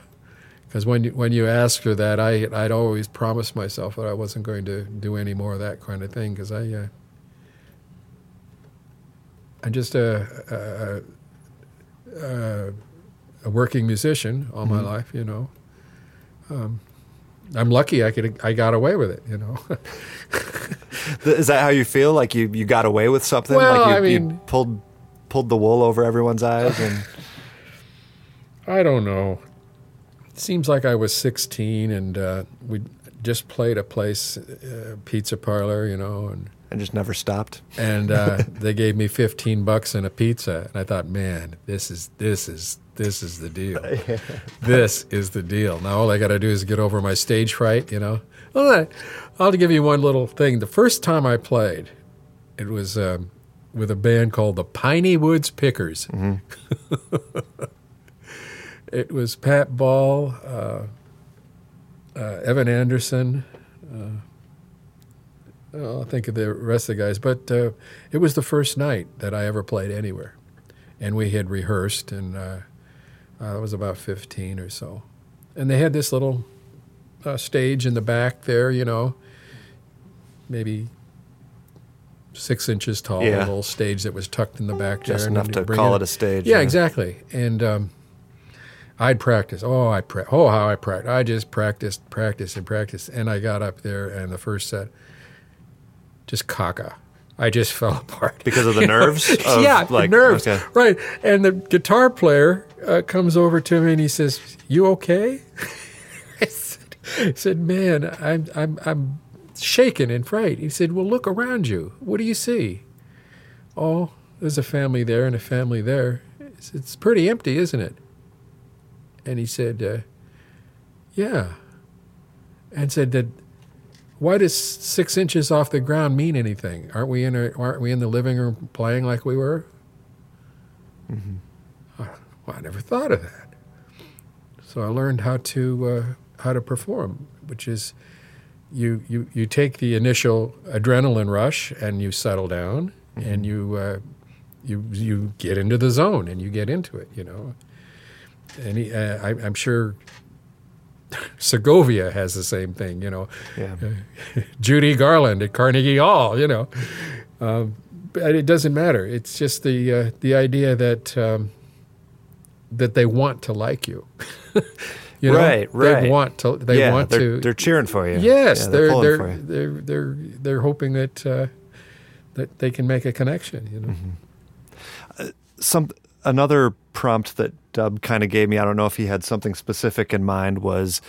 because when you, when you asked her that, I I'd always promised myself that I wasn't going to do any more of that kind of thing because I uh, I'm just a a, a, a working musician all my life. You know, um, I'm lucky I could I got away with it. You know. Is that how you feel? Like you you got away with something? Well, like you, I mean- you pulled pulled the wool over everyone's eyes and. I don't know. It seems like I was 16 and uh, we just played a place, uh, pizza parlor, you know, and and just never stopped. and uh, they gave me 15 bucks and a pizza, and I thought, man, this is this is this is the deal. this is the deal. Now all I got to do is get over my stage fright, you know. Well, I- I'll give you one little thing. The first time I played, it was um, with a band called the Piney Woods Pickers. it was Pat Ball, uh, uh, Evan Anderson. Uh, I'll think of the rest of the guys, but uh, it was the first night that I ever played anywhere, and we had rehearsed, and uh, I was about fifteen or so, and they had this little uh, stage in the back there, you know, maybe six inches tall, Yeah. a little stage that was tucked in the back there, Just and enough to bring call in- it a stage. yeah, exactly. And um, I'd practice. Oh, I pra- Oh, how I practiced. I just practiced, practiced, and practiced. And I got up there, and the first set, just caca. I just fell apart Because of the nerves? Of, yeah, like, nerves. okay. Right. And the guitar player uh, comes over to me and he says, "You okay?" I said, I said, "Man, I'm I'm I'm shaken in fright." He said, "Well, look around you. What do you see?" Oh, there's a family there and a family there. It's, it's pretty empty, isn't it? And he said, uh, "Yeah." And said that. Why does six inches off the ground mean anything? Aren't we in? A, aren't we in the living room playing like we were? Well, I never thought of that. So I learned how to uh, how to perform, which is you you you take the initial adrenaline rush and you settle down and you uh, you you get into the zone and you get into it. You know, and he, uh, I, I'm sure Segovia has the same thing. You know, Yeah. Judy Garland at Carnegie Hall, you know. Um, but it doesn't matter. It's just the uh, the idea that um, that they want to like you. you know? Right, right. They want to. They yeah, want they're, to. they're cheering for you. yes, Yeah, they're they're, you. they're they're they're hoping that uh, that they can make a connection. You know. some another prompt that Doub kind of gave me. I don't know if he had something specific in mind. Was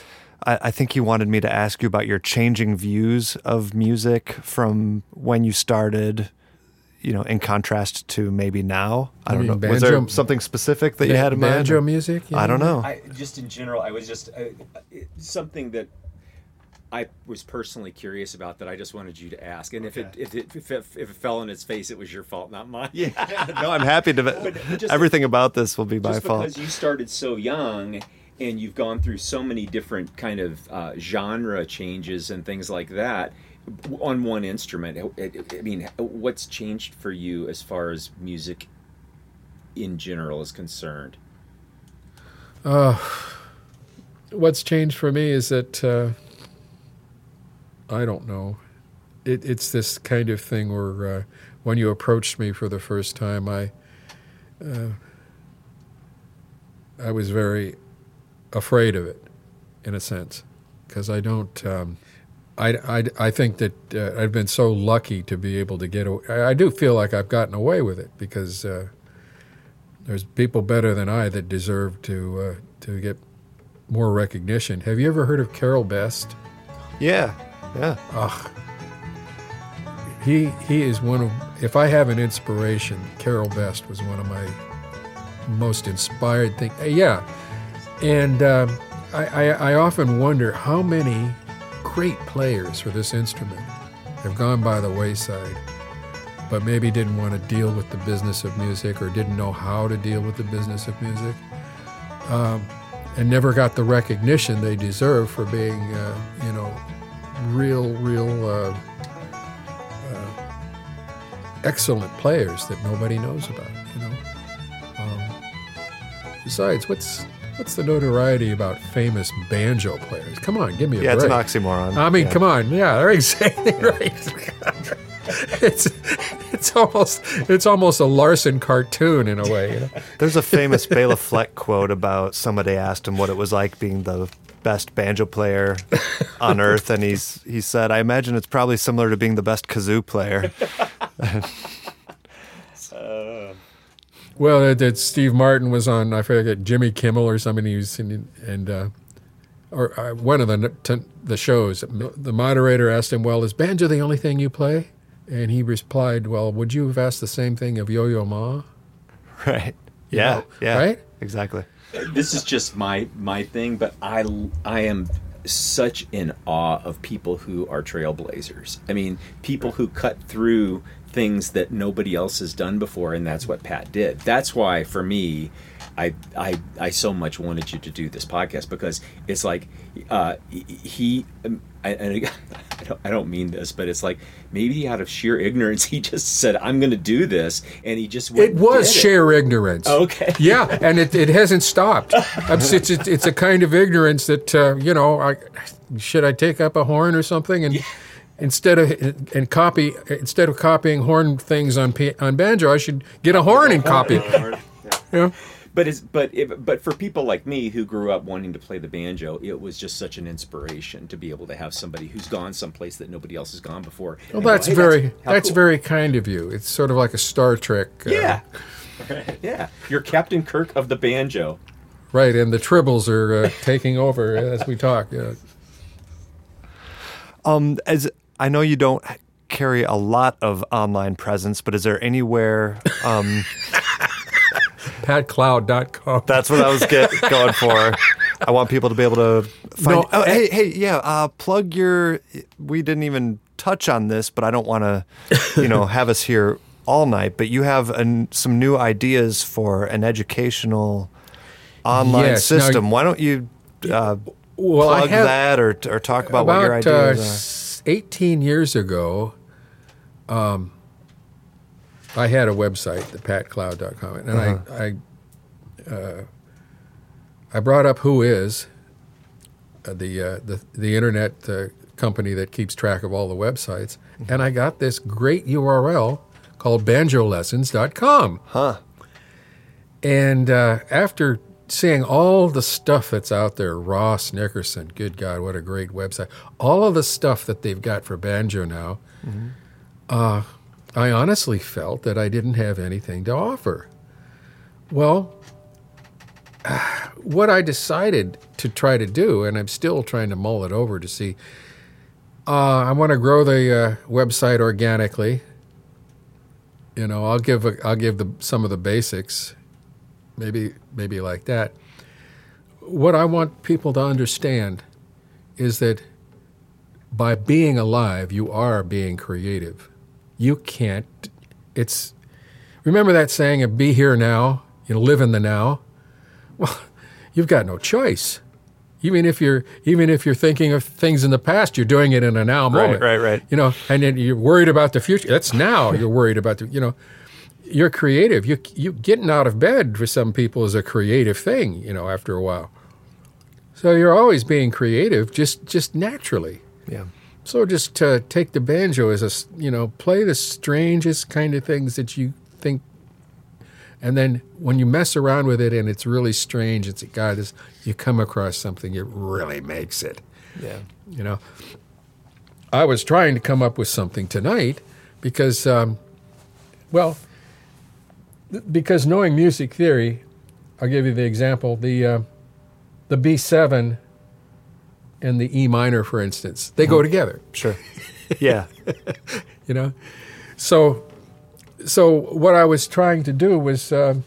I, I think he wanted me to ask you about your changing views of music from when you started. You know, in contrast to maybe now. I You don't know. mean Was there something specific that you had in mind? banjo music. you I don't know. I just in general, I was just uh, something that I was personally curious about that I just wanted you to ask. And if it if it, if it if it fell on its face, it was your fault, not mine. Yeah, no, I'm happy to. But just- everything about this will be my just fault. because you started so young and you've gone through so many different kind of uh, genre changes and things like that on one instrument. It- it- I mean, what's changed for you as far as music in general is concerned? What's changed for me is that uh, I don't know. It, it's this kind of thing where uh, when you approached me for the first time, I uh, I was very afraid of it, in a sense, because I don't. Um, I, I, I think that uh, I've been so lucky to be able to get. Away. I I do feel like I've gotten away with it because uh, there's people better than I that deserve to uh, to get more recognition. Have you ever heard of Carroll Best? yeah, yeah. Ugh. He he is one of if I have an inspiration, Carroll Best was one of my most inspired things. Yeah, and um, I, I I often wonder how many great players for this instrument have gone by the wayside, but maybe didn't want to deal with the business of music or didn't know how to deal with the business of music. Um, and never got the recognition they deserve for being, uh, you know, real, real uh, uh, excellent players that nobody knows about. You know. Um, besides, what's what's the notoriety about famous banjo players? Come on, give me a Yeah, it's an oxymoron. I mean, Yeah. come on, yeah, they're exactly right. it's it's almost it's almost a Larson cartoon in a way. You know? There's a famous Bela Fleck quote about somebody asked him what it was like being the best banjo player on earth, and he's he said, "I imagine it's probably similar to being the best kazoo player." Well, that, that Steve Martin was on, I forget Jimmy Kimmel or somebody who's in, and uh, or uh, one of the t- the shows. The moderator asked him, "Well, is banjo the only thing you play?" And he replied, "Well, would you have asked the same thing of Yo-Yo Ma?" right? Yeah, know, yeah, right? Exactly. This is just my my thing, but I I am such in awe of people who are trailblazers. I mean, people who cut through things that nobody else has done before, and that's what Pat did. That's why, for me, I I I so much wanted you to do this podcast because it's like uh, he. I, and I don't, I don't mean this, but it's like maybe out of sheer ignorance, he just said, "I'm going to do this," and he just went It was sheer ignorance. Okay. Yeah, and it, it hasn't stopped. It's, it's, it's, a kind of ignorance that uh, you know. I, should I take up a horn or something and instead of and copy instead of copying horn things on on banjo, I should get a horn and copy. it. Yeah. But it's but if, but for people like me who grew up wanting to play the banjo, it was just such an inspiration to be able to have somebody who's gone someplace that nobody else has gone before. Well, and go, that's "Hey, very how that's cool." very kind of you. It's sort of like a Star Trek. Uh, yeah, yeah. You're Captain Kirk of the banjo. Right, and the tribbles are uh, taking over as we talk. Yeah. Um, as I know you don't carry a lot of online presence, but is there anywhere? Um, PatCloud.com. that's what I was get, going for. I want people to be able to find. No, oh, hey, hey, yeah. Uh, plug your. We didn't even touch on this, but I don't want to, you know, have us here all night. But you have an, some new ideas for an educational online Yes, now- system. Why don't you uh, Well, I plug have- that or or talk about, what your uh, ideas are? s- 18 years ago, um, I had a website, the patcloud.com, and Uh-huh. I I, uh, I brought up WHOIS, uh, the, uh, the the internet uh, company that keeps track of all the websites, Mm-hmm. and I got this great URL called banjolessons.com. Huh. And uh, after seeing all the stuff that's out there, Ross Nickerson, good God, what a great website! All of the stuff that they've got for banjo now, uh, I honestly felt that I didn't have anything to offer. Well, what I decided to try to do, and I'm still trying to mull it over to see. Uh, I want to grow the uh, website organically. You know, I'll give a, I'll give the, some of the basics, maybe maybe like that. What I want people to understand is that by being alive, you are being creative. You can't. It's remember that saying of "Be here now." You know, live in the now. Well, you've got no choice. Even if you're even if you're thinking of things in the past, you're doing it in a now moment. right, right. Right. You know, and then you're worried about the future. That's now. You're worried about the. You know, you're creative. You you getting out of bed for some people is a creative thing. You know, after a while. So you're always being creative, just just naturally. Yeah. So just uh, take the banjo as a, you know, play the strangest kind of things that you think, and then when you mess around with it and it's really strange, it's a God, this you come across something that really makes it. Yeah. You know, I was trying to come up with something tonight because, um, well, because knowing music theory, I'll give you the example the uh, the B seven and the E minor, for instance, they go together. Sure. Yeah. You know, so so what I was trying to do was um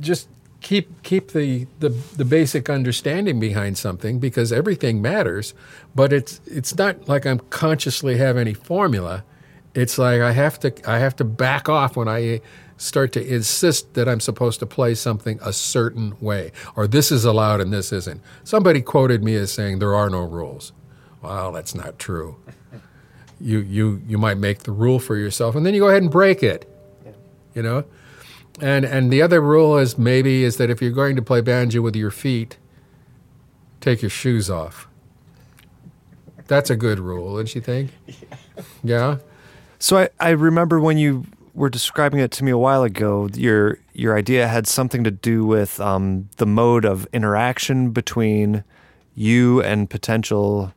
just keep keep the, the the basic understanding behind something because everything matters, but it's it's not like I'm consciously have any formula. It's like I have to I have to back off when I start to insist that I'm supposed to play something a certain way or this is allowed and this isn't. Somebody quoted me as saying there are no rules. Well, that's not true. You you you might make the rule for yourself and then you go ahead and break it. You know? And and the other rule is maybe is that if you're going to play banjo with your feet, take your shoes off. That's a good rule, don't you think? Yeah. Yeah. So I, I remember when you were describing it to me a while ago, your your idea had something to do with um, the mode of interaction between you and potential,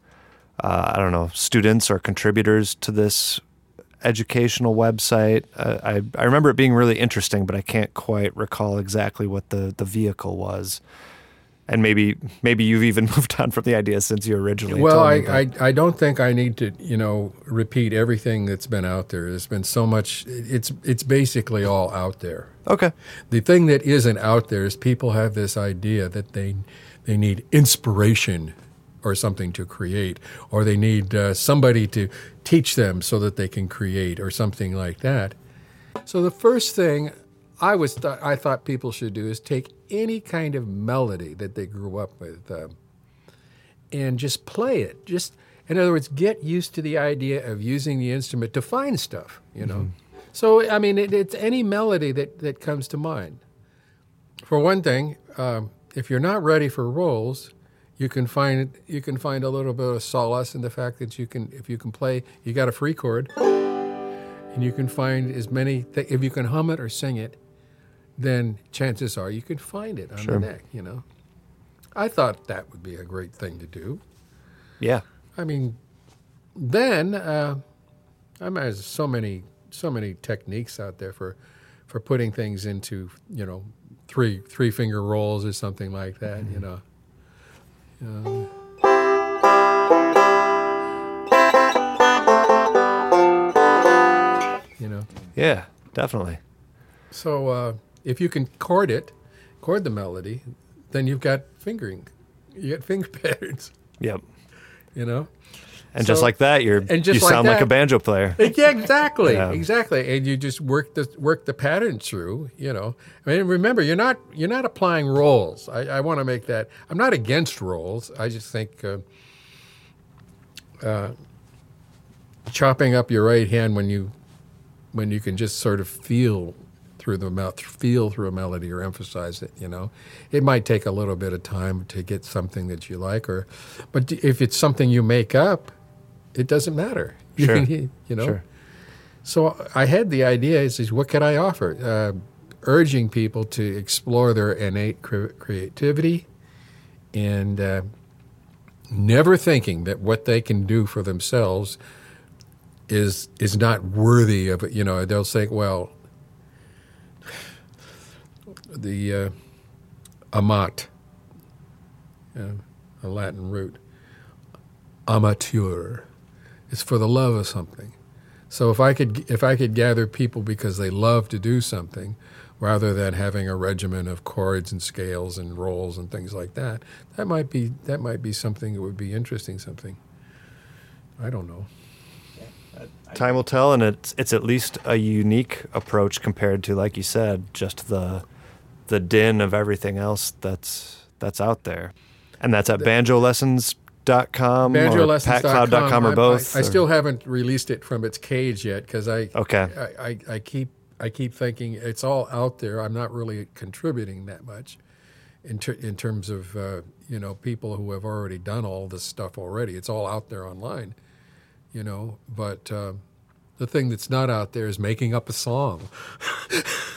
uh, I don't know, students or contributors to this educational website. Uh, I I remember it being really interesting, but I can't quite recall exactly what the the vehicle was. And maybe maybe you've even moved on from the idea since you originally. Well, I, I, I don't think I need to, you know, repeat everything that's been out there. There's been so much. It's it's basically all out there. okay. The thing that isn't out there is people have this idea that they they need inspiration or something to create, or they need uh, somebody to teach them so that they can create, or something like that. So the first thing I was th- I thought people should do is take any kind of melody that they grew up with um, and just play it. Just in other words, get used to the idea of using the instrument to find stuff. You know. So I mean, it, it's any melody that that comes to mind. For one thing, um, if you're not ready for rolls, you can find you can find a little bit of solace in the fact that you can if you can play you got a free chord, and you can find as many th- if you can hum it or sing it, then chances are you can find it on Sure. the neck. You know, I thought that would be a great thing to do. Yeah. I mean, then uh, I mean, there's so many so many techniques out there for for putting things into you know three three finger rolls or something like that. You know. Uh, you know. Yeah. Definitely. So uh, if you can chord it, chord the melody, then you've got fingering. You got finger patterns. Yep. You know. And just like that, you're and just you like sound like a banjo player. Yeah, exactly, Yeah. exactly. And you just work the work the pattern through. You know, I mean, remember, you're not you're not applying rolls. I, I want to make that. I'm not against rolls. I just think uh, uh, chopping up your right hand when you when you can just sort of feel through the mouth, feel through a melody or emphasize it. You know, it might take a little bit of time to get something that you like, or but if it's something you make up, it doesn't matter. Sure. you know. Sure. So I had the idea: is, is what could I offer? Uh, urging people to explore their innate cre- creativity, and uh, never thinking that what they can do for themselves is is not worthy of it. You know, they'll think, well. The uh, amat, uh, a Latin root. Amateur is for the love of something. So if I could if I could gather people because they love to do something, rather than having a regimen of chords and scales and rolls and things like that, that might be that might be something that would be interesting. Something I don't know. Time will tell, and it's it's at least a unique approach compared to, like you said, just the the din of everything else that's that's out there, and that's at banjolessons.com or patcloud.com or both. I, I or- still haven't released it from its cage yet because I Okay. I, I, I keep I keep thinking it's all out there. I'm not really contributing that much in ter- in terms of uh, you know people who have already done all this stuff already. It's all out there online, you know. But uh, the thing that's not out there is making up a song.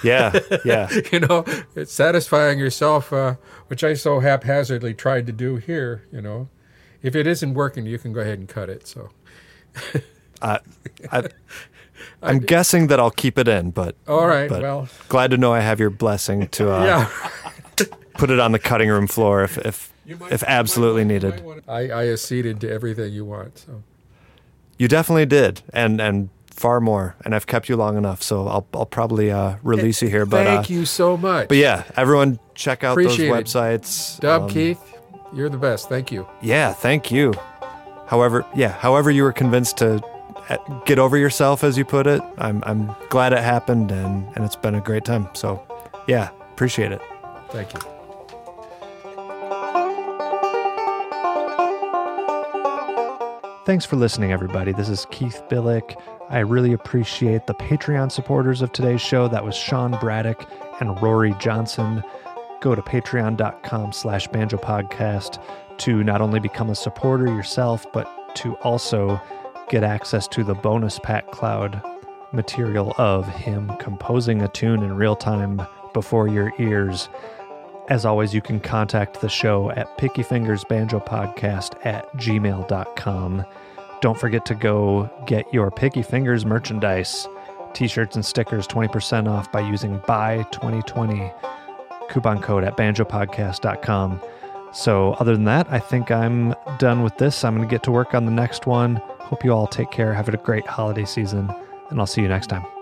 yeah, yeah. you know, it's satisfying yourself, uh, which I so haphazardly tried to do here. You know, if it isn't working, you can go ahead and cut it. So. I, I, I'm guessing that I'll keep it in, but All right. But- well, glad to know I have your blessing to uh, yeah. put it on the cutting room floor if if, if absolutely needed. I, I acceded to everything you want. So You definitely did, and and far more. And I've kept you long enough, so I'll I'll probably uh, release you here. But thank uh, you so much. But yeah, everyone check out Appreciate those websites. Doub Um, Keith, you're the best. Thank you. Yeah, thank you. However, yeah, however you were convinced to uh, get over yourself, as you put it, I'm I'm glad it happened, and and it's been a great time. So, yeah, appreciate it. Thank you. Thanks for listening, everybody. This is Keith Billik. I really appreciate the Patreon supporters of today's show. That was Sean Braddock and Rory Johnson. Go to patreon.com slash banjo podcast to not only become a supporter yourself, but to also get access to the bonus Pat Cloud material of him composing a tune in real time before your ears. As always, you can contact the show at pickyfingersbanjopodcast at gmail.com. Don't forget to go get your Picky Fingers merchandise, t shirts and stickers 20% off by using BYE2020 coupon code at banjopodcast.com. So, other than that, I think I'm done with this. I'm going to get to work on the next one. Hope you all take care. Have a great holiday season, and I'll see you next time.